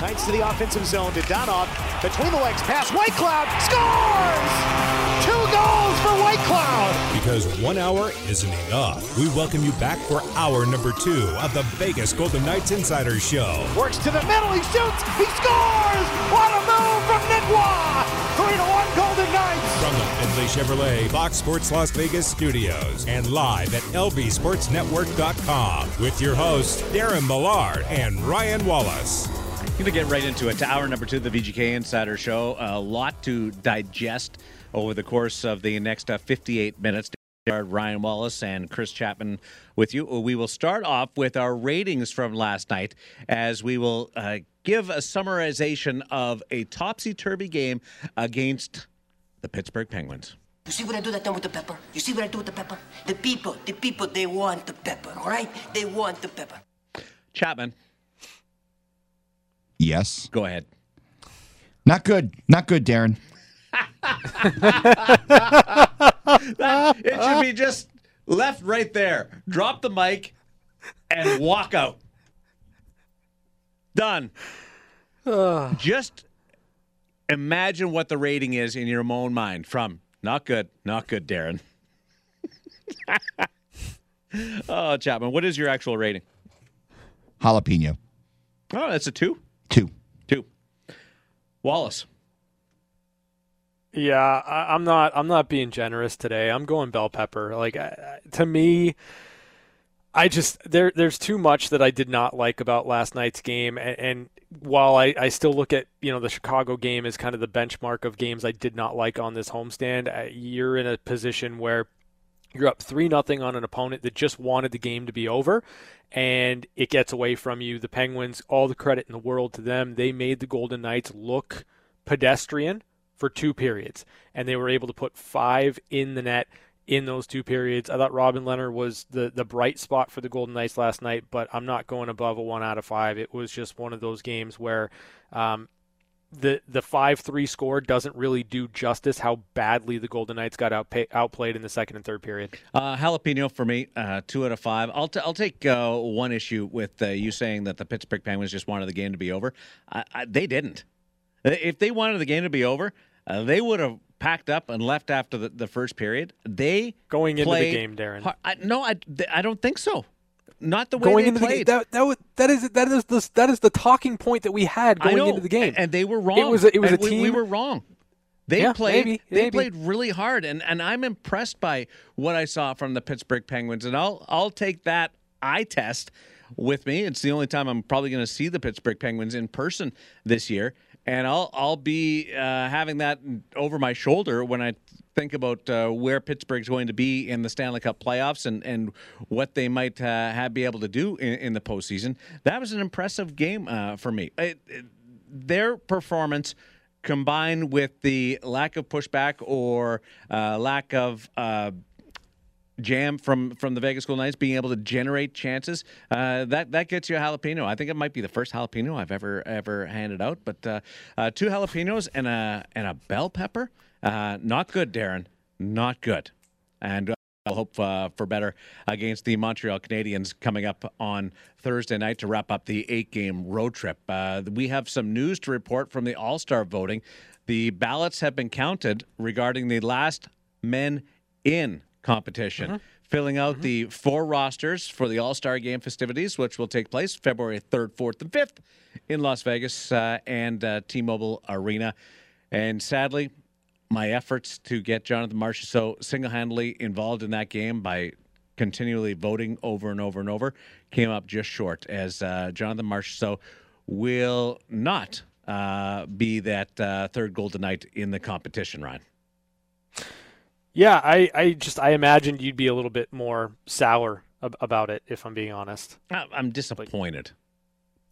Knights to the offensive zone to Donov. Between the legs, pass. White Cloud scores! Two goals for Whitecloud! Because one hour isn't enough. We welcome you back for hour number two of the Vegas Golden Knights Insider Show. Works to the middle, he shoots, he scores! What a move from Waugh! Three to one Golden Knights! From the Findlay Chevrolet Fox Sports Las Vegas studios and live at lvsportsnetwork.com with your hosts Darren Millard and Ryan Wallace. To get right into it. To hour number two of the VGK Insider Show. A lot to digest over the course of the next uh, 58 minutes. Ryan Wallace and Chris Chapman with you. We will start off with our ratings from last night as we will uh, give a summarization of a topsy turvy game against the Pittsburgh Penguins. You see what I do that time with the pepper? You see what I do with the pepper? The people, the people, they want the pepper, all right? They want the pepper. Chapman, Yes. go ahead. Not good. Not good, Darren. That, it should be just left right there. Drop the mic and walk out. Done. Just imagine what the rating is in your own mind from not good, not good, Darren. oh, Chapman, what is your actual rating? Jalapeno. Oh, that's a two. Two. Two. Wallace. Yeah, I, I'm not. I'm not being generous today. I'm going bell pepper. Like I, I- to me, I just there. There's too much that I did not like about last night's game. And, and while I, I still look at you know the Chicago game as kind of the benchmark of games I did not like on this homestand, uh, you're in a position where you're up three nothing on an opponent that just wanted the game to be over, and it gets away from you. The Penguins, all the credit in the world to them. They made the Golden Knights look pedestrian for two periods, and they were able to put five in the net in those two periods. I thought Robin Lehner was the the bright spot for the Golden Knights last night, but I'm not going above a one out of five. It was just one of those games where. Um, the the five three score doesn't really do justice how badly the Golden Knights got outpay, outplayed in the second and third period. Uh, jalapeno for me, uh, two out of five. I'll, t- I'll take uh, one issue with uh, you saying that the Pittsburgh Penguins just wanted the game to be over. I, I, they didn't. If they wanted the game to be over, uh, they would have packed up and left after the, the first period. They Going into the game, Darren. hard- I, no, I, I don't think so. Not the way Going they into the game, played. that that, was, that is that is the that is the talking point that we had going know, into the game. and they were wrong. It was a, it was And a we- team. We, were wrong. They Yeah, played. maybe, they maybe. played really hard, and, and I'm impressed by what I saw from the Pittsburgh Penguins. And I'll I'll take that eye test with me. It's the only time I'm probably going to see the Pittsburgh Penguins in person this year, and I'll I'll be uh, having that over my shoulder when I think about uh, where Pittsburgh's going to be in the Stanley Cup playoffs and, and what they might uh, have be able to do in, in the postseason. That was an impressive game uh, for me. It- it- their performance combined with the lack of pushback or uh, lack of uh, jam from from the Vegas Golden Knights being able to generate chances uh, that that gets you a jalapeno. I think it might be the first jalapeno I've ever ever handed out, but uh, uh, two jalapenos and a and a bell pepper, uh, not good, Darren, not good, and. uh, I'll hope uh, for better against the Montreal Canadiens coming up on Thursday night to wrap up the eight game road trip. Uh, we have some news to report from the All Star voting. The ballots have been counted regarding the last men in competition, filling out the four rosters for the All Star Game festivities, which will take place February 3rd, 4th, and 5th in Las Vegas uh, and uh, T Mobile Arena. And sadly, my efforts to get Jonathan Marchessault single handedly involved in that game by continually voting over and over and over came up just short, as uh, Jonathan Marchessault will not uh, be that uh, third Golden Knight in the competition, Ryan. Yeah, I, I just I imagined you'd be a little bit more sour ab- about it if I'm being honest. I- I'm disappointed.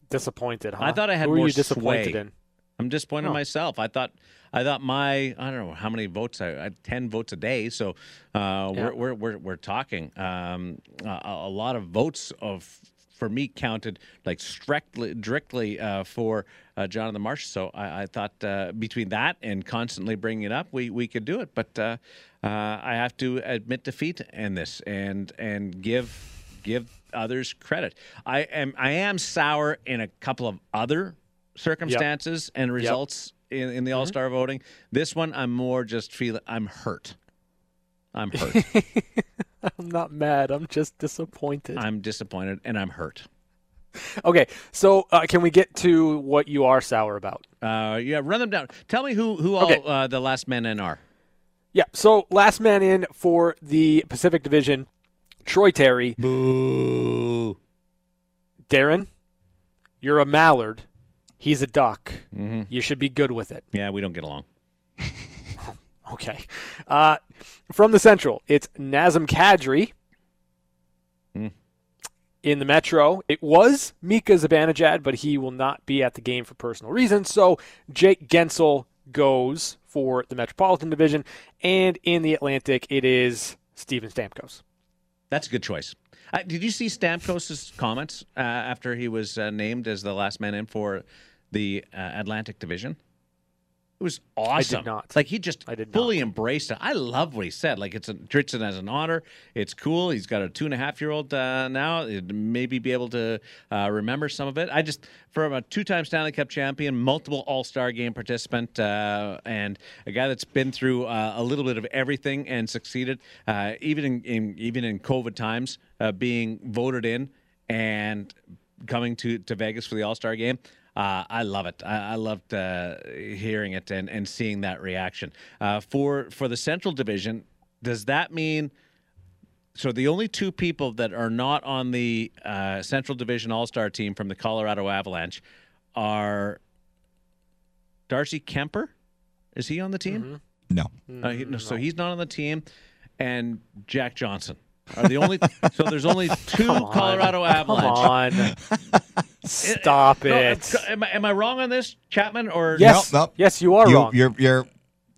Disappointed, huh? I thought I had Who more you disappointed sway. in? I'm disappointed in Oh. myself. I thought I thought my I don't know how many votes I, I had ten votes a day. So uh, Yeah. we're, we're we're we're talking um, a, a lot of votes of for me counted like strictly directly uh, for uh, Jonathan Marsh. So I, I thought uh, between that and constantly bringing it up, we we could do it. But uh, uh, I have to admit defeat in this and and give give others credit. I am I am sour in a couple of other circumstances and results in, in the Mm-hmm. All Star voting. This one, I'm more just feeling I'm hurt. I'm hurt. I'm not mad. I'm just disappointed. I'm disappointed and I'm hurt. Okay, so uh, can we get to what you are sour about? Uh, yeah, run them down. Tell me who who all Okay. uh, the last men in are. Yeah, so last man in for the Pacific Division, Troy Terry. Boo. Darren, you're a mallard. He's a duck. Mm-hmm. You should be good with it. Yeah, we don't get along. Okay. Uh, from the Central, it's Nazem Kadri. Hmm. In the Metro, it was Mika Zibanejad, but he will not be at the game for personal reasons. So Jake Guentzel goes for the Metropolitan Division. And in the Atlantic, it is Steven Stamkos. That's a good choice. Uh, did you see Stamkos' comments uh, after he was uh, named as the last man in for the uh, Atlantic Division? It was awesome. not. Like he just I did fully embraced it. I love what he said. Like it's a, treats it as an honor. It's cool. He's got a two and a half year old uh, now. He'd maybe be able to uh, remember some of it. I just from a two time Stanley Cup champion, multiple All Star game participant, uh, and a guy that's been through uh, a little bit of everything and succeeded, uh, even in, in even in COVID times, uh, being voted in and coming to, to Vegas for the All Star game. Uh, I love it. I, I loved uh, hearing it and, and seeing that reaction. Uh, for for the Central Division, does that mean? So the only two people that are not on the uh, Central Division All Star team from the Colorado Avalanche are Darcy Kuemper. Is he on the team? No. Uh, he- no, So he's not on the team, and Jack Johnson are the only. so there's only two Come on. Colorado Come Avalanche. on. Stop No, it. am, I, am I wrong on this, Chapman? Or Yes. Nope, nope. Yes, you are you, wrong. You're you're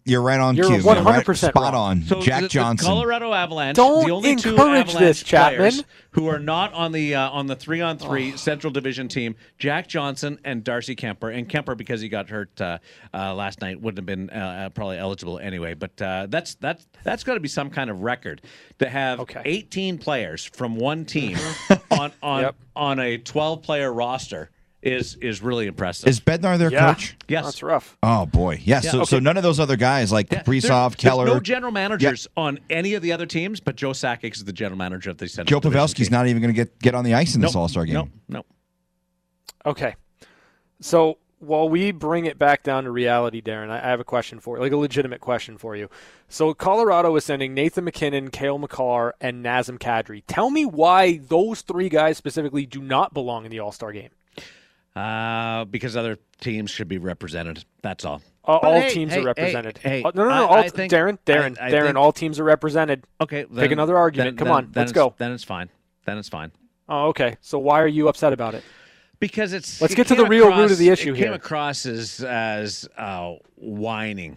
you're right on You're cue. man. 100% right, spot wrong. on. So Jack the, Johnson. the Colorado Avalanche, Don't the only encourage Avalanche this, Chapman. who are not on the uh, on the three on three Central Division team, Jack Johnson and Darcy Kuemper. And Kuemper, because he got hurt uh, uh, last night, wouldn't have been uh, uh, probably eligible anyway. But uh, that's that's that's got to be some kind of record to have Okay. 18 players from one team on on Yep. on a 12 player roster is is really impressive. Is Bednar their yeah. coach? Yes. That's rough. Oh boy, yeah. so, so none of those other guys like Yeah, Kaprizov, there- Keller, There's no general managers on any of the other teams, but Joe Sakic is the general manager of the Central Joe Division Pavelski's not even going to get get on the ice in this All Star game. Nope, nope. Okay. So while we bring it back down to reality, Darren, I I have a question for you, like a legitimate question for you. So Colorado is sending Nathan MacKinnon, Cale Makar, and Nazem Kadri. Tell me why those three guys specifically do not belong in the All Star game. Uh, because other teams should be represented. That's all. Uh, all hey, teams hey, are represented. Hey, hey, Oh, no, no, no. I- all, I think- Darren, Darren, I- I Darren. think- all teams are represented. Okay, then, another argument. then- Come then- on, then let's go. Then it's fine. Then it's fine. Oh, okay. So why are you upset about it? Because it's. Let's it get to the real root of the issue it came across as as uh, whining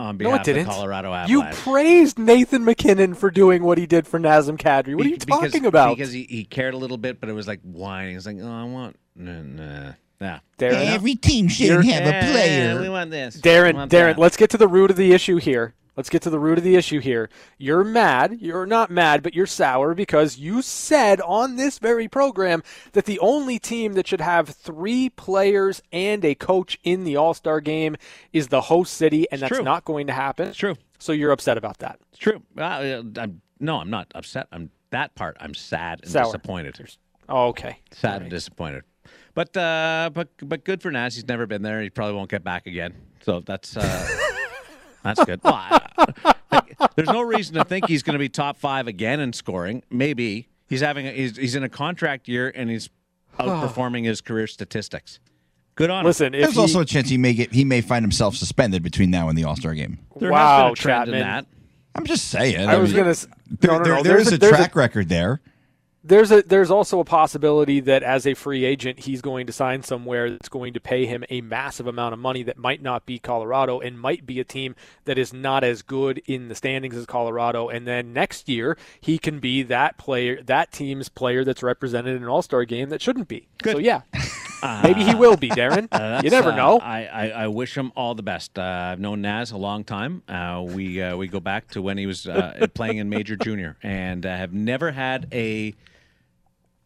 on No, it didn't. of Colorado You praised Nathan MacKinnon for doing what he did for Nazem Kadri. What are Be- you because- talking about? Because he, he cared a little bit, but it was like whining. It's like, oh, I want. Nah, nah. nah. Darren, Every team should You're- have a Yeah, player. we want this. We Darren, want Darren, that. let's get to the root of the issue here. Let's get to the root of the issue here. You're mad. You're not mad, but you're sour because you said on this very program that the only team that should have three players and a coach in the All Star game is the host city, and that's true. not going to happen. It's true. So you're upset about that. It's true. Uh, I'm, no, I'm not upset. I'm that part. I'm sad and Sour. disappointed. Oh, okay. Sad and disappointed. But uh, but but good for Naz. He's never been there. He probably won't get back again. So that's uh, that's good. Well, I- I- there's no reason to think he's going to be top five again in scoring. Maybe he's having a, he's, he's in a contract year and he's outperforming his career statistics. Good on him. Listen, if There's he, also a chance he may get he may find himself suspended between now and the All Star game. There wow, has been a trend Chapman. in that. I'm just saying. I was mean, gonna. There, no, no, there- no. There's a, a there's track record there. There's a there's also a possibility that as a free agent he's going to sign somewhere that's going to pay him a massive amount of money that might not be Colorado and might be a team that is not as good in the standings as Colorado and then next year he can be that player that team's player that's represented in an All-Star game that shouldn't be. So yeah. Maybe he will be, Darren. Uh, you never uh, know. I, I, I wish him all the best. Uh, I've known Naz a long time. Uh, we uh, we go back to when he was uh, playing in Major Junior, and uh, have never had a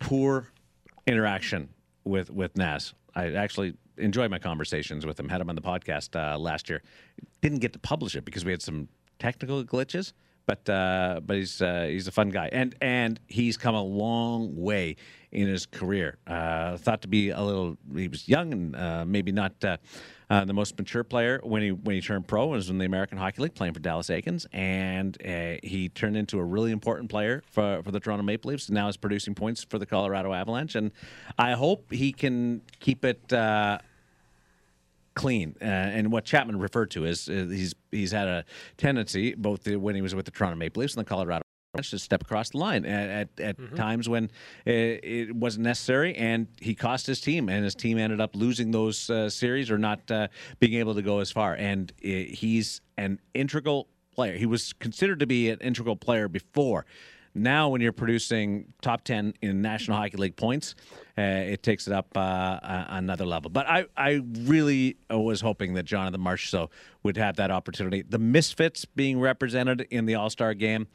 poor interaction with with Nas. I actually enjoy my conversations with him. Had him on the podcast uh, last year. Didn't get to publish it because we had some technical glitches. But uh, but he's uh, he's a fun guy, and and he's come a long way in his career. Uh, thought to be a little, he was young and uh, maybe not uh, the most mature player when he when he turned pro was in the American Hockey League playing for Dallas Eakins, and uh, he turned into a really important player for for the Toronto Maple Leafs. Now is producing points for the Colorado Avalanche, and I hope he can keep it. Uh, clean. Uh, and what Chapman referred to is uh, he's he's had a tendency, both the, when he was with the Toronto Maple Leafs and the Colorado to step across the line at at, at Mm-hmm. times when it, it wasn't necessary, and he cost his team, and his team ended up losing those uh, series or not uh, being able to go as far. And uh, he's an integral player. He was considered to be an integral player before. Now, when you're producing top 10 in National Hockey League points, uh, it takes it up uh, uh, another level. But I, I really was hoping that Jonathan Marchessault would have that opportunity. The Misfits being represented in the All Star game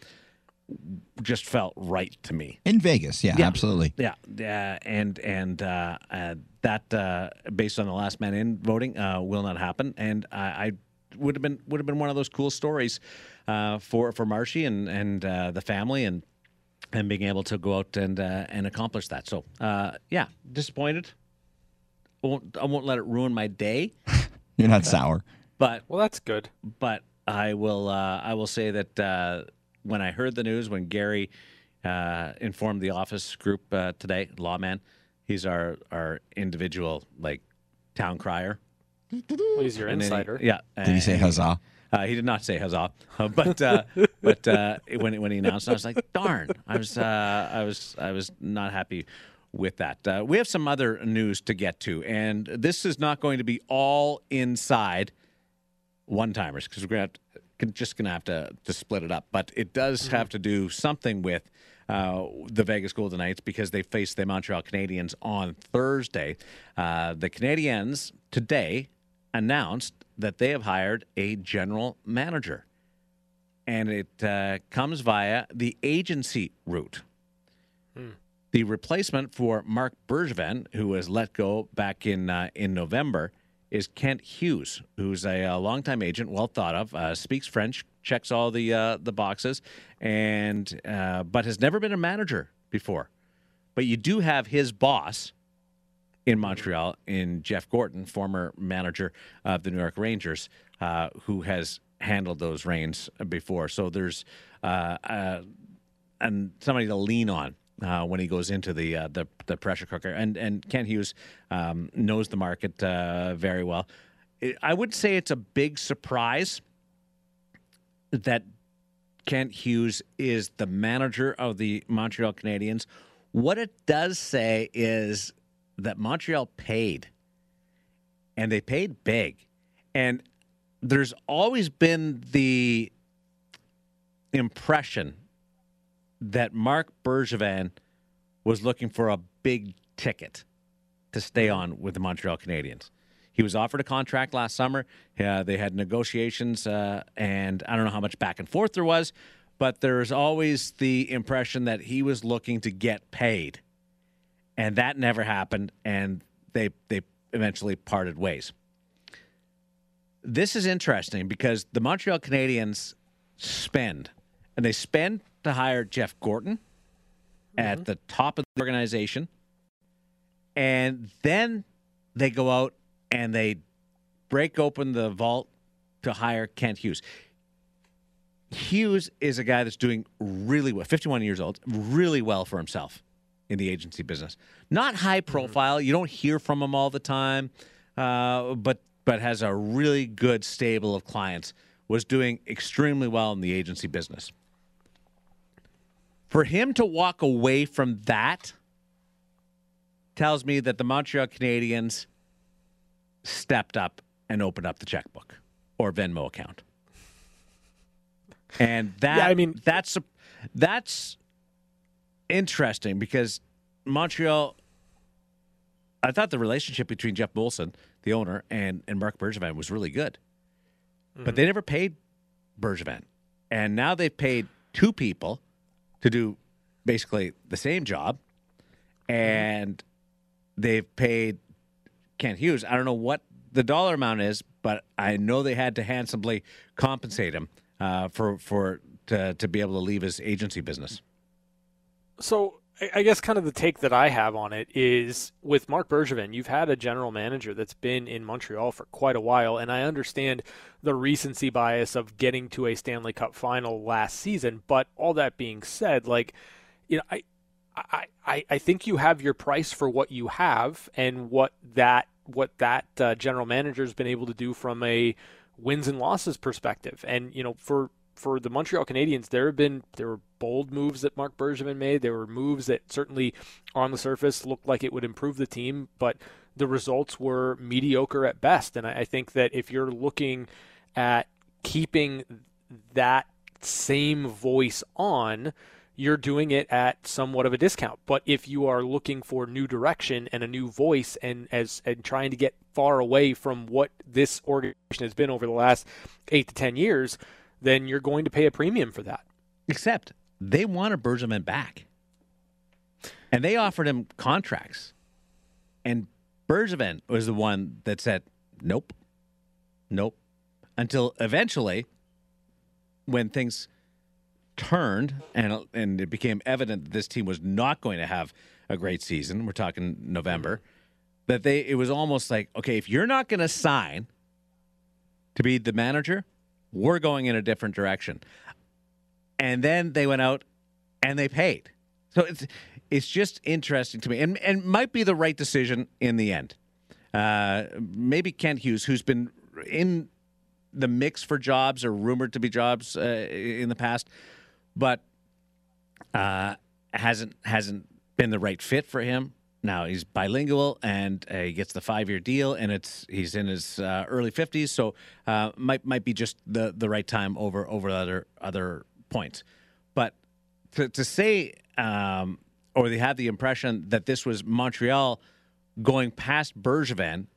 just felt right to me. In Vegas, yeah, absolutely. Yeah, yeah, and and uh, uh, that uh, based on the last man in voting uh, will not happen. And I, I would have been would have been one of those cool stories uh, for for Marshy and and uh, the family and and being able to go out and uh, and accomplish that. So uh, yeah, disappointed. I won't, I won't let it ruin my day, You're not sour. but Well, that's good. but I will uh, I will say that uh, when I heard the news when Gary uh, informed the office group uh, today, lawman, he's our our individual like town crier. Well, he's your And then he- insider. yeah. Did he say and huzzah? Uh, he did not say huzzah, uh, but uh, but uh, when when he announced, it, I was like, darn, I was uh, I was I was not happy with that. Uh, we have some other news to get to, and this is not going to be all inside one timers because we're gonna have to, just gonna have to to split it up. But it does have to do something with. Uh, the Vegas Golden Knights because they face the Montreal Canadiens on Thursday. Uh, the Canadiens today announced that they have hired a general manager, and it uh, comes via the agency route. The replacement for Marc Bergevin, who was let go back in uh, in November, is Kent Hughes, who's a, uh longtime agent, well thought of, uh, speaks French, checks all the uh, the boxes, and uh, but has never been a manager before. But you do have his boss in Montreal, in Jeff Gorton, former manager of the New York Rangers, uh, who has handled those reins before. So there's uh, and somebody to lean on uh, when he goes into the, uh, the the pressure cooker. And and Ken Hughes um, knows the market uh, very well. I would say it's a big surprise that Kent Hughes is the manager of the Montreal Canadiens. What it does say is that Montreal paid, and they paid big. And there's always been the impression that Marc Bergevin was looking for a big ticket to stay on with the Montreal Canadiens. He was offered a contract last summer. Uh, they had negotiations, uh, and I don't know how much back and forth there was, but there's always the impression that he was looking to get paid, and that never happened. And they they eventually parted ways. This is interesting because the Montreal Canadiens spend, and they spend to hire Jeff Gorton at the top of the organization, and then they go out and they break open the vault to hire Kent Hughes. Hughes is a guy that's doing really well, 51 years old, really well for himself in the agency business. Not high profile, you don't hear from him all the time, uh, but but has a really good stable of clients. Was doing extremely well in the agency business. For him to walk away from that tells me that the Montreal Canadiens stepped up and opened up the checkbook or Venmo account. And that Yeah, I mean- that's that's interesting because Montreal I thought the relationship between Geoff Molson, the owner, and, and Marc Bergevin was really good. But mm-hmm. they never paid Bergevin. And now they've paid two people to do basically the same job. And they've paid Kent Hughes. I don't know what the dollar amount is, but I know they had to handsomely compensate him uh, for for to, to be able to leave his agency business. So I- guess kind of the take that I have on it is with Marc Bergevin, you've had a general manager that's been in Montreal for quite a while, and I understand the recency bias of getting to a Stanley Cup final last season. But all that being said, like, you know, I, I, I, I think you have your price for what you have and what that what that uh, general manager has been able to do from a wins and losses perspective. And you know, for for the Montreal Canadiens, there have been there were bold moves that Marc Bergevin made. There were moves that certainly on the surface looked like it would improve the team, but the results were mediocre at best. And I, I think that if you're looking at keeping that same voice on, you're doing it at somewhat of a discount. But if you are looking for new direction and a new voice and as and trying to get far away from what this organization has been over the last eight to ten years, then you're going to pay a premium for that. Except they wanted Bergevin back, and they offered him contracts, and Bergevin was the one that said nope, nope, until eventually, when things turned and and it became evident that this team was not going to have a great season. We're talking November. That they it was almost like okay, if you're not going to sign to be the manager, we're going in a different direction. And then they went out and they paid. So it's it's just interesting to me, and and might be the right decision in the end. Uh, maybe Kent Hughes, who's been in the mix for jobs or rumored to be jobs uh, in the past, but uh, hasn't hasn't been the right fit for him. Now he's bilingual and uh, he gets the five year deal, and it's he's in his uh, early fifties, so uh, might might be just the the right time over over other other points. But to to say um, or they had the impression that this was Montreal going past Bergevin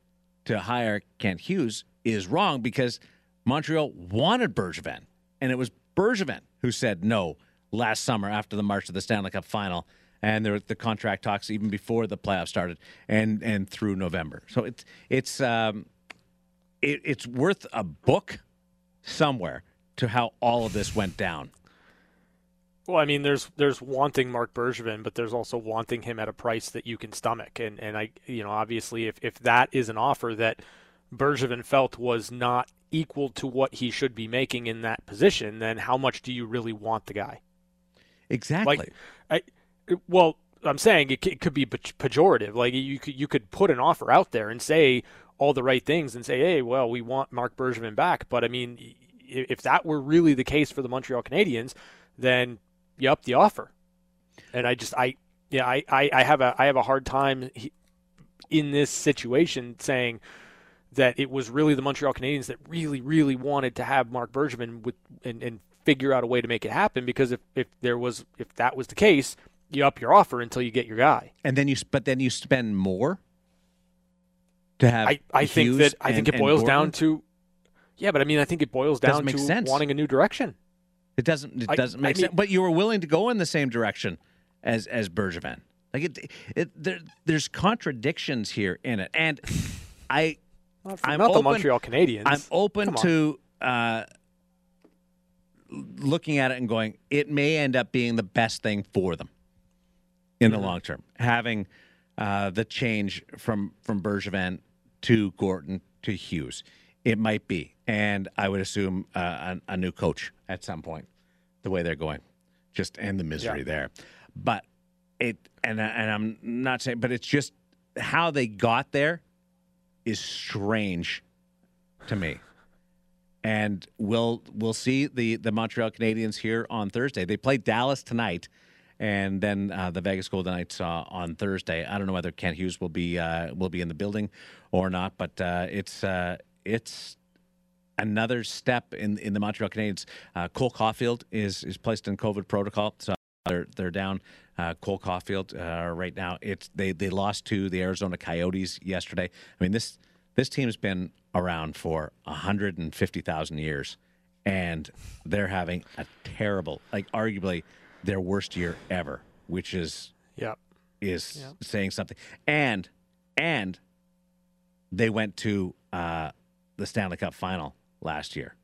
to hire Kent Hughes is wrong because Montreal wanted Bergevin, and it was Bergevin who said no last summer after the March of the Stanley Cup Final, and there were the contract talks even before the playoffs started, and and through November. So it's it's um, it, it's worth a book somewhere to how all of this went down. Well, I mean, there's there's wanting Marc Bergevin, but there's also wanting him at a price that you can stomach. And and I, you know, obviously, if if that is an offer that Bergevin felt was not equal to what he should be making in that position, then how much do you really want the guy? Exactly. Like, I, well, I'm saying it, it could be pejorative. Like you could you could put an offer out there and say all the right things and say, hey, well, we want Marc Bergevin back. But I mean, if that were really the case for the Montreal Canadiens, then you up the offer. And I just I yeah I, I, I have a I have a hard time in this situation saying that it was really the Montreal Canadiens that really really wanted to have Marc Bergevin with and, and figure out a way to make it happen because if, if there was if that was the case you up your offer until you get your guy. and then you but then you spend more to have. I, I think that I think and- it boils down to yeah, but I mean I think it boils down to sense. wanting a new direction. It doesn't. It I- doesn't I make mean- sense. But you were willing to go in the same direction as as Bergevin. Like it, it there, there's contradictions here in it, and I. Not I'm not the open- Montreal Canadiens. I'm open to uh, looking at it and going, it may end up being the best thing for them in the Mm-hmm. long term. Having uh, the change from from Bergevin to Gorton to Hughes, it might be, and I would assume uh, a, a new coach at some point. The way they're going, just end the misery Yeah. there. But it, and and I'm not saying, but it's just how they got there is strange to me. And we'll we'll see the the Montreal Canadiens here on Thursday. They play Dallas tonight, and then uh, the Vegas Golden Knights uh, on Thursday. I don't know whether Kent Hughes will be uh, will be in the building or not, but uh, it's uh, it's another step in in the Montreal Canadiens. Uh, Cole Caufield is is placed in COVID protocol, so they're they're down. Uh, Cole Caufield right now. It's they they lost to the Arizona Coyotes yesterday. I mean this this team's been around for 150,000 years, and they're having a terrible, like arguably their worst year ever, which is yeah. is saying something. And and they went to uh, the Stanley Cup final last year.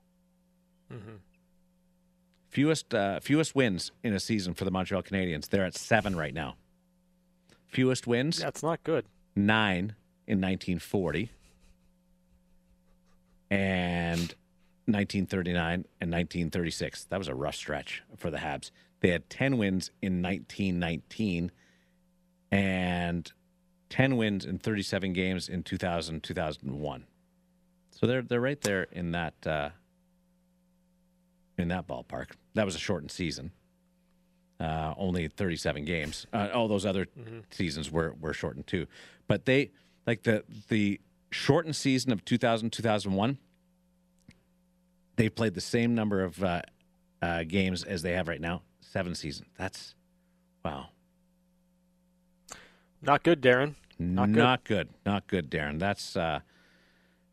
Fewest uh, fewest wins in a season for the Montreal Canadiens. They're at seven right now. Fewest wins Yeah, That's not good. nine in 1940 and 1939 and 1936. That was a rough stretch for the Habs. They had 10 wins in 1919 and 10 wins in 37 games in 2000 2001. So they're they're right there in that uh, in that ballpark. That was a shortened season. Uh, only 37 games. Uh, all those other seasons were were shortened too. But they like the the shortened season of 2000 2001 they played the same number of uh, uh, games as they have right now. Seven seasons. That's wow. Not good, Darren. Not good. Not good. Not good, Darren. That's uh,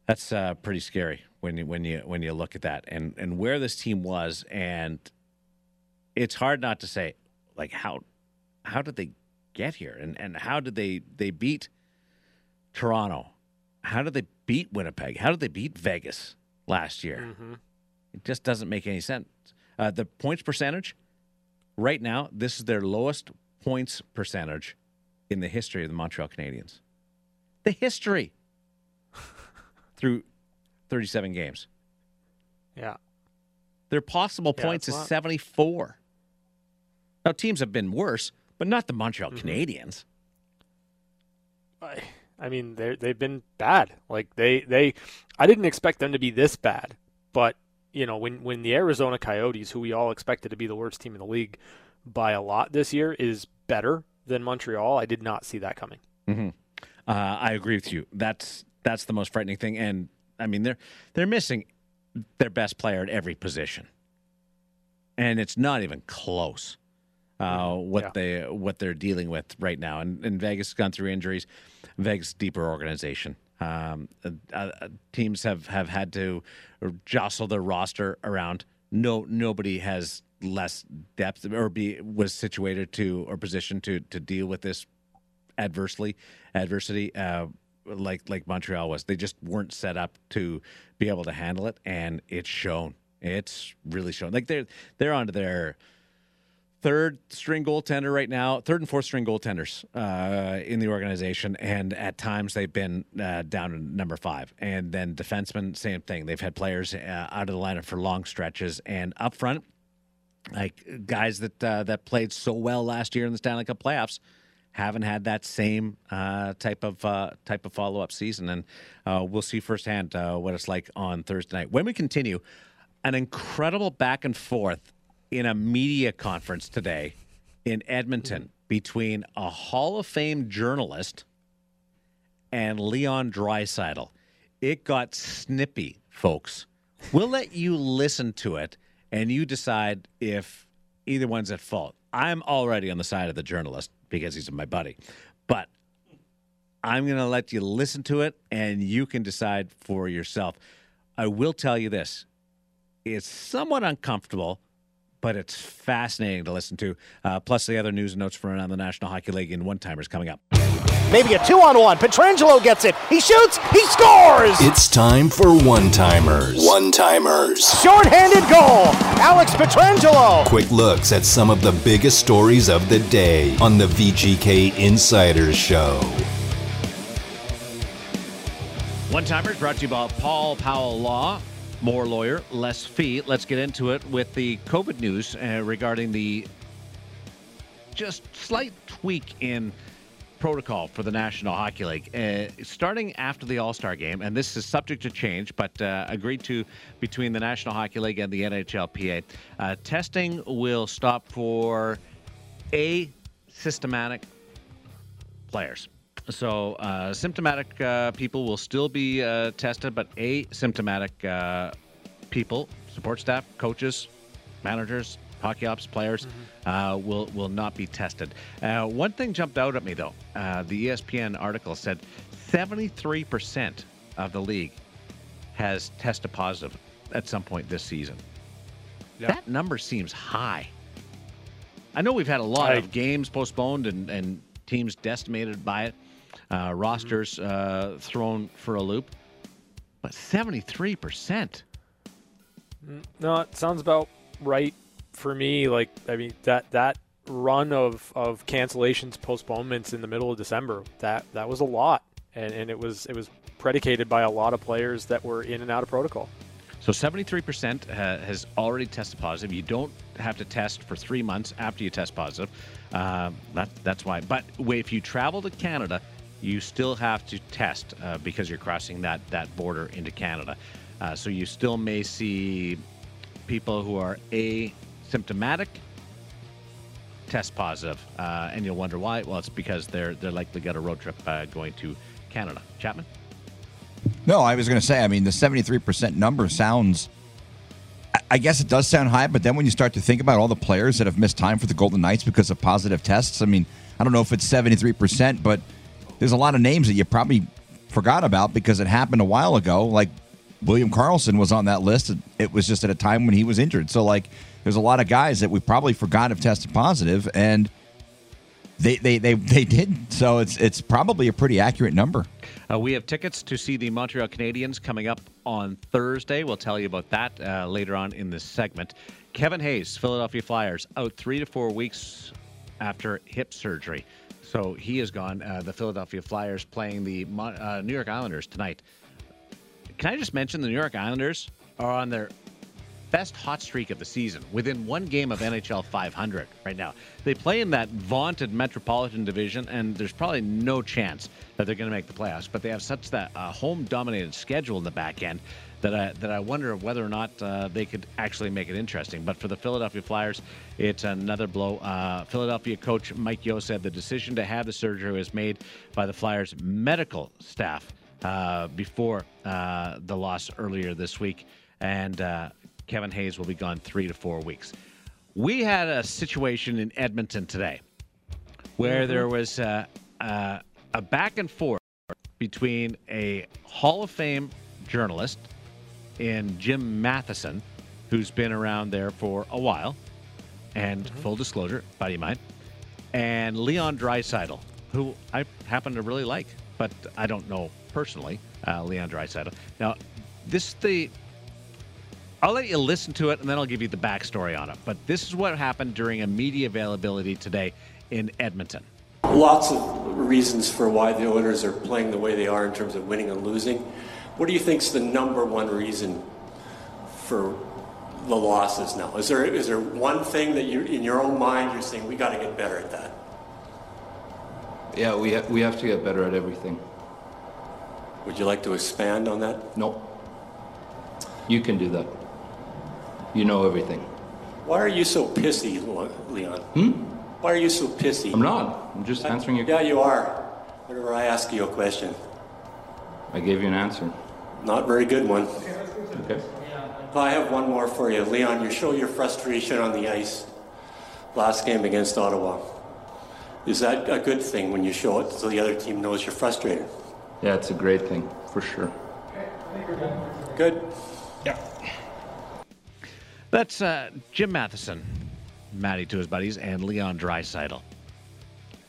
that's uh, pretty scary when you when you when you look at that and and where this team was, and it's hard not to say like how how did they get here, and and how did they they beat Toronto? How did they beat Winnipeg? How did they beat Vegas last year? It just doesn't make any sense. Uh, the points percentage right now, this is their lowest points percentage in the history of the Montreal Canadiens. The history through 37 games. Yeah. Their possible Yeah, points is not- 74. Now, teams have been worse, but not the Montreal Mm-hmm. Canadiens. I, I mean, they they've been bad. Like they they, I didn't expect them to be this bad. But you know, when when the Arizona Coyotes, who we all expected to be the worst team in the league by a lot this year, is better than Montreal, I did not see that coming. Uh, I agree with you. That's that's the most frightening thing. And I mean, they're they're missing their best player at every position, and it's not even close. Uh, what Yeah. they what they're dealing with right now, and, and Vegas has gone through injuries. Vegas deeper organization. Um, uh, uh, teams have have had to jostle their roster around. No, nobody has less depth or be was situated to or positioned to to deal with this adversely adversity uh, like like Montreal was. They just weren't set up to be able to handle it, and it's shown. It's really shown. Like they're they're onto their third string goaltender right now, third and fourth string goaltenders uh, in the organization, and at times they've been uh, down to number five. And then defensemen, same thing. They've had players uh, out of the lineup for long stretches, and up front, like guys that uh, that played so well last year in the Stanley Cup playoffs haven't had that same uh, type of uh, type of follow up season, and we'll see firsthand what it's like on Thursday night. When we continue, an incredible back and forth in a media conference today in Edmonton between a Hall of Fame journalist and Leon Draisaitl. It got snippy, folks. We'll let you listen to it and you decide if either one's at fault. I'm already on the side of the journalist because he's my buddy. But I'm going to let you listen to it and you can decide for yourself. I will tell you this it's somewhat uncomfortable, but it's fascinating to listen to. Uh, plus, the other news and notes from around the National Hockey League and one timers coming up. Maybe a two on one. Pietrangelo gets it. He shoots. He scores. It's time for one timers. One timers. Short-handed goal. Alex Pietrangelo. Quick looks at some of the biggest stories of the day on the VGK Insiders Show. One timers brought to you by Paul Powell Law. More lawyer, less fee. Let's get into it with the COVID news uh, regarding the just slight tweak in protocol for the National Hockey League. Uh, starting after the All Star game, and this is subject to change, but uh, agreed to between the National Hockey League and the NHLPA. Uh, testing will stop for a systematic players. So uh, symptomatic uh, people will still be uh, tested, but asymptomatic uh, people, support staff, coaches, managers, hockey ops players, uh, will will not be tested. Uh, one thing jumped out at me though. Uh, the ESPN article said 73% of the league has tested positive at some point this season. That number seems high. I know we've had a lot I- of games postponed and, and teams decimated by it, uh, rosters uh, thrown for a loop. But 73%. No, it sounds about right for me. Like, I mean, that that run of, of cancellations, postponements in the middle of December, that that was a lot, and, and it was it was predicated by a lot of players that were in and out of protocol. So 73% ha- has already tested positive. You don't have to test for three months after you test positive. Uh, that, that's why. But if you travel to Canada, you still have to test uh, because you're crossing that, that border into Canada. Uh, so you still may see people who are asymptomatic test positive, uh, and you'll wonder why. Well, it's because they're they're likely got a road trip uh, going to Canada. Chapman. No, I was going to say, I mean, the 73% number sounds, I- I guess it does sound high, but then when you start to think about all the players that have missed time for the Golden Knights because of positive tests, I mean, I don't know if it's 73%, but there's a lot of names that you probably forgot about because it happened a while ago. Like William Karlsson was on that list. It was just at a time when he was injured. So, like, there's a lot of guys that we probably forgot have tested positive, and they, they, they, they did. So it's it's probably a pretty accurate number. Uh, we have tickets to see the Montreal Canadiens coming up on Thursday. We'll tell you about that uh, later on in this segment. Kevin Hayes, Philadelphia Flyers, out three to four weeks after hip surgery. So he is gone. Uh, the Philadelphia Flyers playing the uh, New York Islanders tonight. Can I just mention the New York Islanders are on their best hot streak of the season within one game of NHL 500 right now. They play in that vaunted Metropolitan Division, and there's probably no chance that they're going to make the playoffs. But they have such that uh, home-dominated schedule in the back end that I that I wonder whether or not uh, they could actually make it interesting. But for the Philadelphia Flyers, it's another blow. Uh, Philadelphia coach Mike Yeo said the decision to have the surgery was made by the Flyers medical staff uh, before uh, the loss earlier this week, and uh, Kevin Hayes will be gone three to four weeks. We had a situation in Edmonton today where there was uh, uh, a back and forth between a Hall of Fame journalist in Jim Matheson, who's been around there for a while, and full disclosure, buddy of mine, and Leon Draisaitl, who I happen to really like, but I don't know personally, uh, Leon Draisaitl. Now, this the I'll let you listen to it and then I'll give you the backstory on it. But this is what happened during a media availability today in Edmonton. Lots of reasons for why the Oilers are playing the way they are in terms of winning and losing. What do you think is the number one reason for the losses now? Is there is there one thing that you in your own mind you're saying we got to get better at that? Yeah, we, ha- we have to get better at everything. Would you like to expand on that? Nope. You can do that. You know everything. Why are you so pissy, Leon? Hmm? Why are you so pissy? I'm not. I'm just answering your Yeah, you are. Whenever I ask you a question, I gave you an answer. not very good one. Okay. I have one more for you, Leon. You show your frustration on the ice last game against Ottawa. Is that a good thing when you show it so the other team knows you're frustrated? Yeah, it's a great thing, for sure. Good. That's uh, Jim Matheson, Matty to his buddies, and Leon Draisaitl.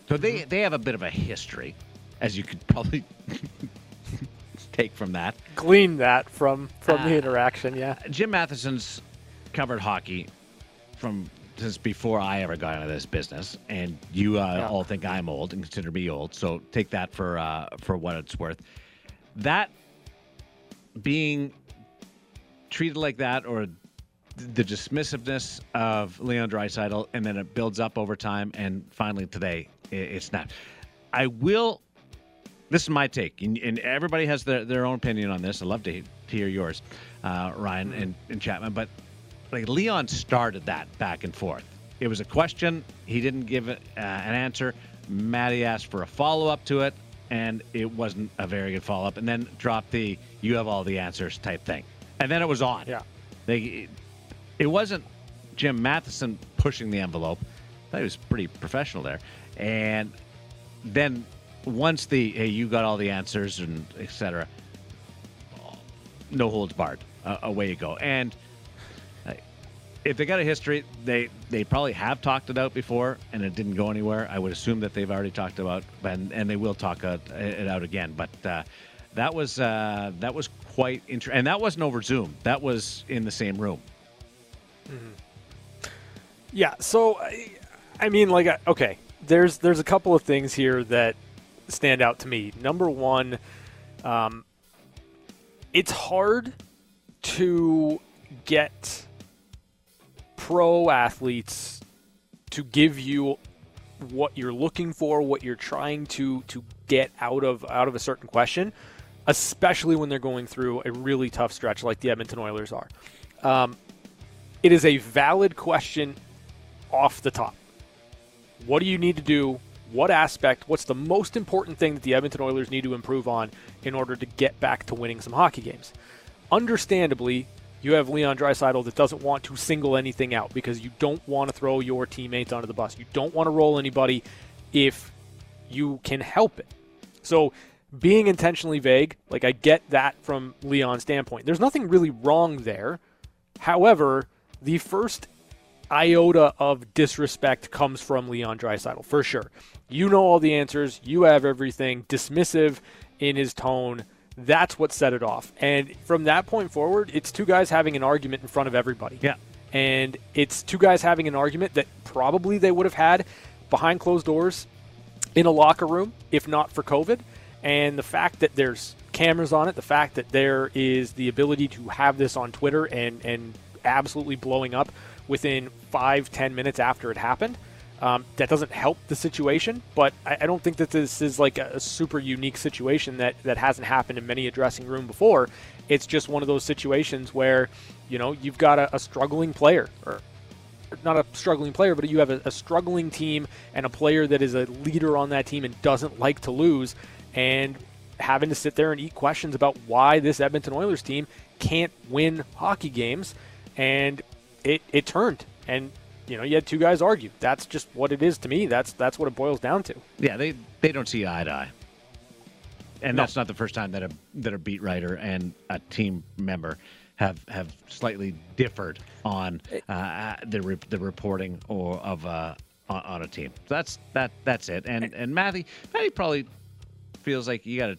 So they, they have a bit of a history, as you could probably take from that. Glean that from from Uh, the interaction. Yeah. Jim Matheson's covered hockey from since before I ever got into this business, and you uh, Yeah. all think I'm old and consider me old. So take that for uh, for what it's worth. That being treated like that, or the dismissiveness of Leon Draisaitl, and then it builds up over time, and finally today it's not. I will. This is my take, and, and everybody has their, their own opinion on this. I'd love to, to hear yours, uh, Ryan and, and Chapman. But like Leon started that back and forth. It was a question. He didn't give it, uh, an answer. Matty asked for a follow up to it, and it wasn't a very good follow up. And then dropped the "you have all the answers" type thing, and then it was on. Yeah. They, it wasn't Jim Matheson pushing the envelope. I thought he was pretty professional there. And then once the hey, you got all the answers and etc. No holds barred. Uh, away you go. And uh, if they got a history, they they probably have talked it out before, and it didn't go anywhere. I would assume that they've already talked about, and and they will talk it, it out again. But uh, that was uh, that was quite interesting, and that wasn't over Zoom. That was in the same room. Yeah. So, I, I mean, like, okay, there's there's a couple of things here that stand out to me. Number one, um, it's hard to get pro athletes to give you what you're looking for, what you're trying to to get out of out of a certain question, especially when they're going through a really tough stretch like the Edmonton Oilers are. Um, it is a valid question off the top. What do you need to do? What aspect? What's the most important thing that the Edmonton Oilers need to improve on in order to get back to winning some hockey games? Understandably, you have Leon Draisaitl that doesn't want to single anything out because you don't want to throw your teammates under the bus. You don't want to roll anybody if you can help it. So, being intentionally vague, like I get that from Leon's standpoint. There's nothing really wrong there. However, the first iota of disrespect comes from Leon Draisaitl for sure. You know all the answers. You have everything. Dismissive in his tone. That's what set it off. And from that point forward, it's two guys having an argument in front of everybody. Yeah. And it's two guys having an argument that probably they would have had behind closed doors in a locker room if not for COVID. And the fact that there's cameras on it, the fact that there is the ability to have this on Twitter and, and absolutely blowing up within five, ten minutes after it happened. Um, that doesn't help the situation, but I, I, don't think that this is like a, a, super unique situation that, that hasn't happened in many a dressing room before. It's just one of those situations where, you know, you've got a, a struggling player, or not a struggling player, but you have a, a struggling team and a player that is a leader on that team and doesn't like to lose, and having to sit there and eat questions about why this Edmonton Oilers team can't win hockey games. And it, it turned. And you know, you had two guys argue. That's just what it is to me. That's that's what it boils down to. Yeah, they they don't see eye to eye. And no. that's not the first time that a that a beat writer and a team member have have slightly differed on uh, the re- the reporting or of uh, on, on, a team. So that's that that's it. And and Matty Matty probably feels like you got to.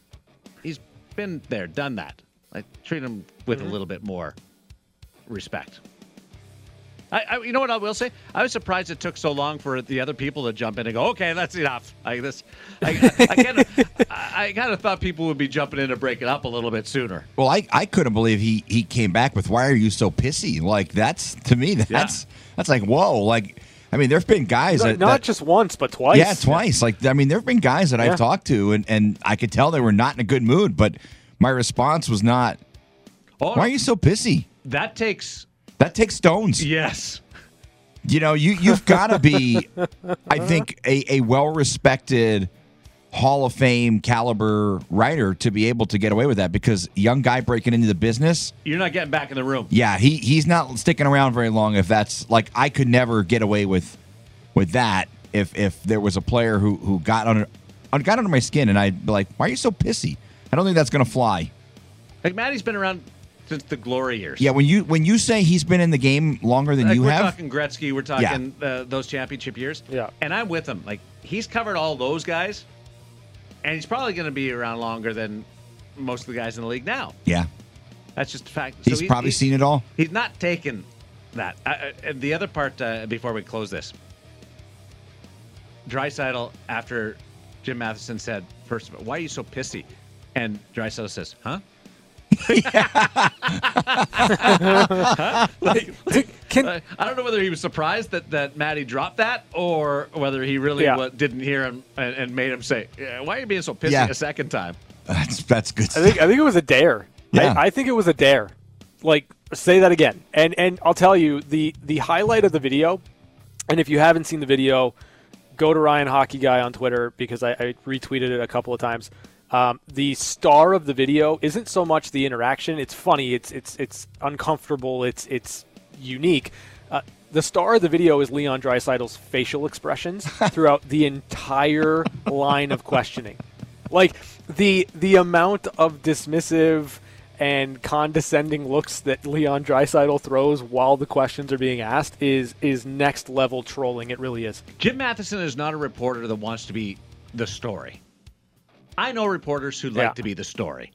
He's been there, done that. Like treat him with mm-hmm. a little bit more respect. I, I, you know what I will say? I was surprised it took so long for the other people to jump in and go, "Okay, that's enough." I this, I, I kind of, I, kind of thought people would be jumping in to break it up a little bit sooner. Well, I, I couldn't believe he he came back with, "Why are you so pissy?" Like that's to me, that's yeah. that's like whoa, like. I mean, there have been guys not, that, not that, just once, but twice. Yeah, twice. Like, I mean, there have been guys that yeah. I've talked to, and, and I could tell they were not in a good mood. But my response was not, oh, "Why are you so pissy?" That takes that takes stones. Yes. You know, you you've got to be, I think, a, a well respected Hall of Fame caliber writer to be able to get away with that because young guy breaking into the business. You're not getting back in the room. Yeah, he he's not sticking around very long. If that's like, I could never get away with with that if if there was a player who who got under got under my skin and I'd be like, why are you so pissy? I don't think that's going to fly. Like Matty's been around since the glory years. Yeah, when you when you say he's been in the game longer than like you we're have, we're talking Gretzky, we're talking yeah. uh, those championship years. Yeah, and I'm with him. Like he's covered all those guys, and he's probably going to be around longer than most of the guys in the league now. Yeah, that's just a fact. He's so probably he's, seen it all. He's not taken that. Uh, the other part uh, before we close this, Draisaitl after Jim Matheson said, first of all, why are you so pissy? And Draisaitl says, huh? like, Can, I don't know whether he was surprised that, that Matty dropped that or whether he really yeah. w- didn't hear him and, and, made him say, "Why are you being so pissy yeah. a second time?" That's that's good. I think I think it was a dare. Yeah. I, I think it was a dare. Like say that again. And and I'll tell you the the highlight of the video. And if you haven't seen the video, go to Ryan Hockey Guy on Twitter because I, I retweeted it a couple of times. Um, the star of the video isn't so much the interaction. It's funny. It's it's it's uncomfortable. It's it's unique. Uh, the star of the video is Leon Draisaitl's facial expressions throughout the entire line of questioning. Like the the amount of dismissive and condescending looks that Leon Draisaitl throws while the questions are being asked is is next level trolling. It really is. Jim Matheson is not a reporter that wants to be the story. I know reporters who like Yeah. to be the story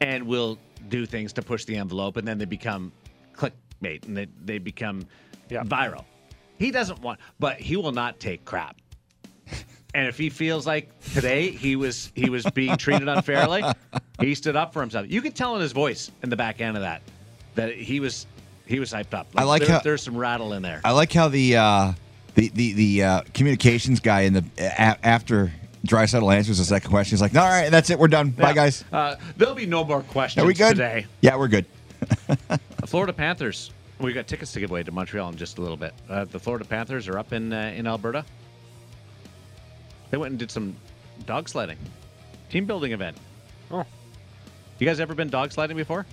and will do things to push the envelope and then they become clickbait and they, they become Yeah. viral. He doesn't want, but he will not take crap. And if he feels like today he was he was being treated unfairly, he stood up for himself. You could tell in his voice in the back end of that that he was he was hyped up. I like there, how- there's some rattle in there. I like how the uh, the the the uh, communications guy in the a- after Draisaitl answers the second question, he's like, "All right, that's it, we're done. Bye, guys. Uh, there'll be no more questions Are we good? today. Yeah, we're good." The Florida Panthers. We got tickets to give away to Montreal in just a little bit. Uh, the Florida Panthers are up in uh, in Alberta. They went and did some dog sledding, team building event. Oh. You guys ever been dog sledding before?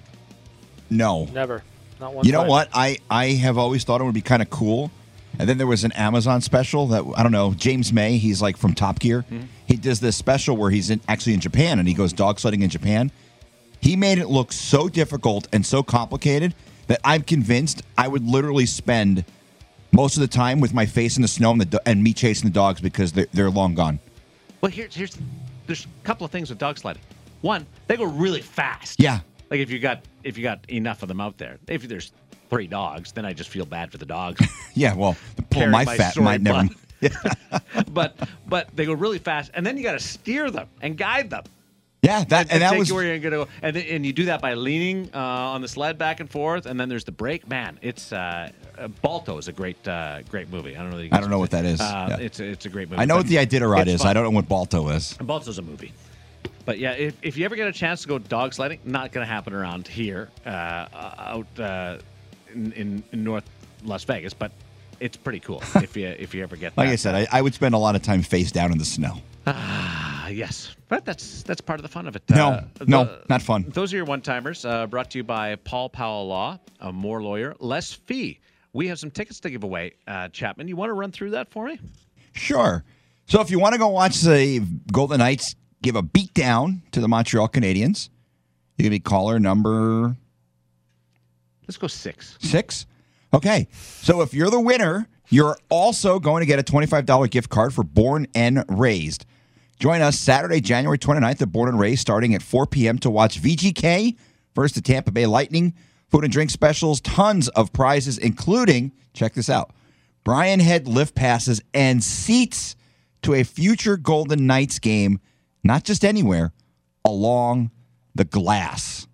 No, Never. Not one. you know what? I I have always thought it would be kind of cool. And then there was an Amazon special that I don't know. James May, he's like from Top Gear. Mm-hmm. He does this special where he's in, actually in Japan and he goes dog sledding in Japan. He made it look so difficult and so complicated that I'm convinced I would literally spend most of the time with my face in the snow and, the, and me chasing the dogs because they're, they're long gone. Well, here's here's there's a couple of things with dog sledding. One, they go really fast. Yeah. Like if you got if you got enough of them out there. If there's three dogs, then I just feel bad for the dogs. Yeah, well, the pull my my fat might never. but but they go really fast, and then you got to steer them and guide them. Yeah, that and that take was you where you're to go, and then, and you do that by leaning uh, on the sled back and forth, and then there's the brake. Man, it's uh, uh, Balto is a great uh, great movie. I don't know. that I don't know what that is. Uh, Yeah. It's it's a great movie. I know what the Iditarod is. fun. I don't know what Balto is. And Balto's a movie. But yeah, if, if you ever get a chance to go dog sledding, not going to happen around here, uh, uh, out uh, in, in, in North Las Vegas, but it's pretty cool if you if you ever get. Like that. I said, I, I would spend a lot of time face down in the snow. Ah, yes, but that's that's part of the fun of it. No, no, not fun. Those are your one timers. Uh, brought to you by Paul Powell Law, a more lawyer, less fee. We have some tickets to give away, uh, Chapman. You want to run through that for me? Sure. So if you want to go watch the Golden Knights give a beat down to the Montreal Canadiens, you can be caller number Let's go six. six. Okay. So if you're the winner, you're also going to get a $25 gift card for Born and Raised. Join us Saturday, January 29th at Born and Raised starting at 4 p.m. to watch VGK versus the Tampa Bay Lightning. Food and drink specials, tons of prizes, including, check this out, Brian Head lift passes and seats to a future Golden Knights game, not just anywhere, along the glass.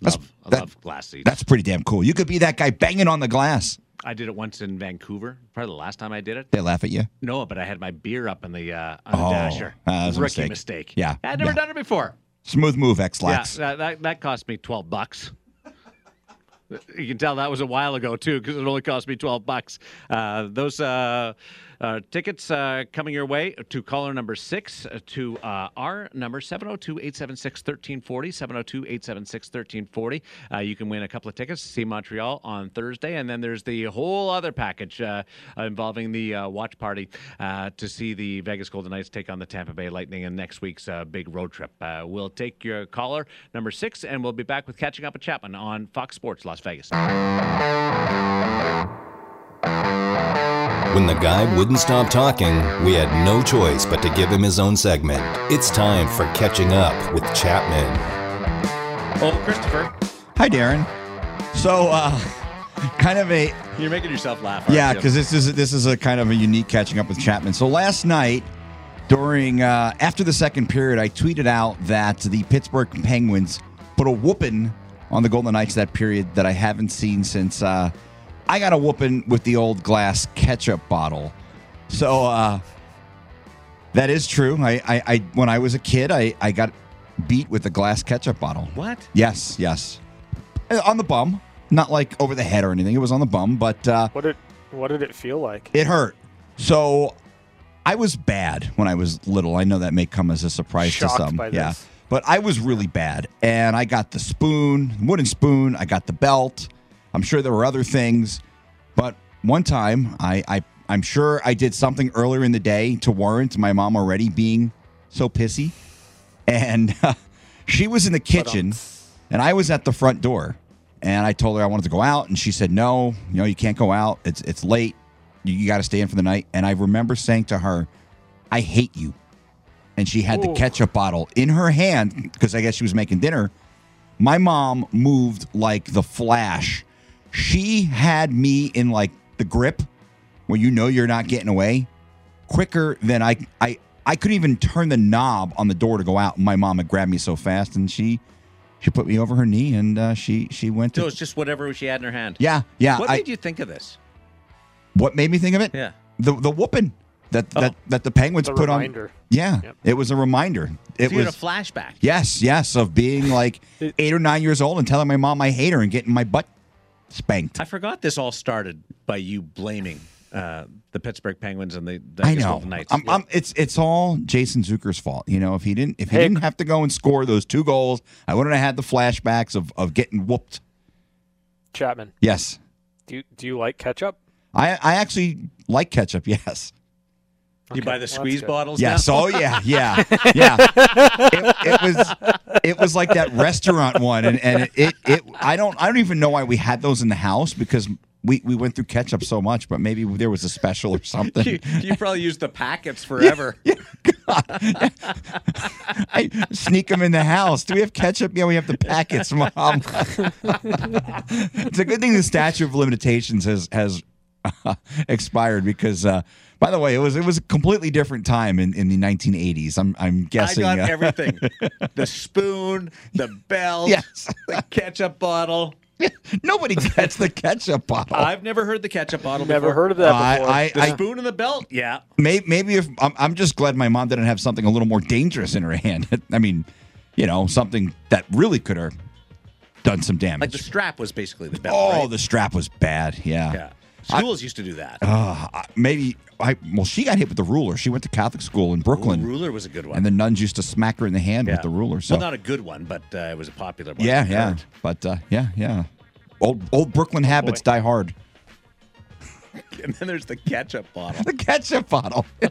That's- I that- love glass seats. That's pretty damn cool. You could be that guy banging on the glass. I did it once in Vancouver. Probably the last time I did it. They laugh at you. No, but I had my beer up in the uh, on the Oh, dasher. a Rookie mistake. mistake. Yeah, I'd never yeah. done it before. Smooth move, X Yeah, Lax. that, that that cost me twelve bucks. You can tell that was a while ago too, because it only cost me twelve bucks. Uh, those uh, uh, tickets uh, coming your way to caller number six uh, to uh, our number 702-876-1340, 702-876-1340. Uh, you can win a couple of tickets to see Montreal on Thursday, and then there's the whole other package uh, involving the uh, watch party uh, to see the Vegas Golden Knights take on the Tampa Bay Lightning in next week's uh, big road trip. Uh, we'll take your caller number six, and we'll be back with catching up with Chapman on Fox Sports Las Vegas. When the guy wouldn't stop talking, we had no choice but to give him his own segment. It's time for Catching Up with Chapman. Oh, Christopher, Hi, Darren. So, uh, kind of a you're making yourself laugh. aren't yeah, because this is this is a kind of a unique catching up with Chapman. So last night, during uh, after the second period, I tweeted out that the Pittsburgh Penguins put a whooping on the Golden Knights that period that I haven't seen since uh, I got a whooping with the old glass ketchup bottle. So uh, that is true. I, I, I when I was a kid, I, I got beat with a glass ketchup bottle. what? Yes, yes, Uh, on the bum, not like over the head or anything. It was on the bum, but. Uh, What did what did it feel like? it hurt. So I was bad when I was little. I know that may come as a surprise Shocked to some. Yeah. this. But I was really bad. And I got the spoon, wooden spoon, I got the belt. I'm sure there were other things. But one time I, I I'm sure I did something earlier in the day to warrant my mom already being so pissy. And she was in the kitchen, and I was at the front door, and I told her I wanted to go out, and she said, "No, you know, you can't go out. It's it's late. You, you got to stay in for the night." And I remember saying to her, "I hate you," and she had the ketchup bottle in her hand because I guess she was making dinner. My mom moved like the flash. She had me in like the grip where you know you're not getting away quicker than I I I couldn't even turn the knob on the door to go out. My mom had grabbed me so fast, and she she put me over her knee, and uh, she she went So to it's just whatever she had in her hand. yeah yeah. What I, made you think of this? what made me think of it? Yeah. the the whooping that Oh. that that the Penguins The put reminder. on. Yeah, Yep. it was a reminder. It So you was had a flashback. yes yes of being like eight or nine years old and telling my mom I hate her and getting my butt spanked. I forgot this all started by you blaming uh, the Pittsburgh Penguins and the, the I Vegas know. Knights. I'm, I'm, it's it's all Jason Zucker's fault. You know, if he didn't if he Hey. didn't have to go and score those two goals, I wouldn't have had the flashbacks of, of getting whooped. Chapman, Yes, do you, do you like ketchup? I I actually like ketchup. Yes, you buy the squeeze good. bottles yes. now? Oh yeah, yeah, yeah. It, it was it was like that restaurant one, and and it, it it I don't I don't even know why we had those in the house because. We, we went through ketchup so much, but maybe there was a special or something. you, you probably used the packets forever. I sneak them in the house. Do we have ketchup? Yeah, we have the packets, mom. it's a good thing the statute of limitations has has uh, expired because, uh, by the way, it was it was a completely different time in, in the 1980s. I'm I'm guessing. I got uh, everything: the spoon, the belt, Yes. the ketchup bottle. nobody gets the ketchup bottle. I've never heard the ketchup bottle. Never before. heard of that I- before. I- The I- spoon and the belt. Yeah. Maybe, maybe if I'm, I'm just glad my mom didn't have something a little more dangerous in her hand. I mean, you know, something that really could have done some damage. Like the strap was basically the belt. oh, right? the strap was bad. Yeah. yeah. Schools used to do that. Uh, maybe I well, she got hit with the ruler. She went to Catholic school in Brooklyn, Ooh, ruler was a good one. and the nuns used to smack her in the hand yeah. with the ruler. So well, not a good one, but uh, it was a popular one. yeah, yeah, but uh, yeah, yeah. Old old Brooklyn habits die hard. And then there's the ketchup bottle. The ketchup bottle.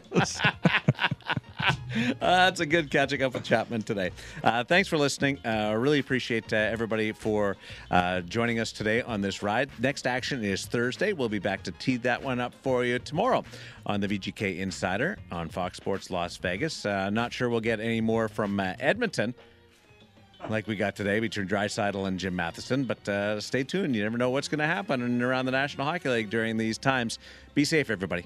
Uh, that's a good catching up with Chapman today. Uh, thanks for listening. Uh, really appreciate uh, everybody for uh, joining us today on this ride. Next action is Thursday. We'll be back to tee that one up for you tomorrow on the VGK Insider on Fox Sports Las Vegas. Uh, not sure we'll get any more from Edmonton. Like we got today between Draisaitl and Jim Matheson, but uh, stay tuned. You never know what's going to happen around the National Hockey League during these times. Be safe, everybody.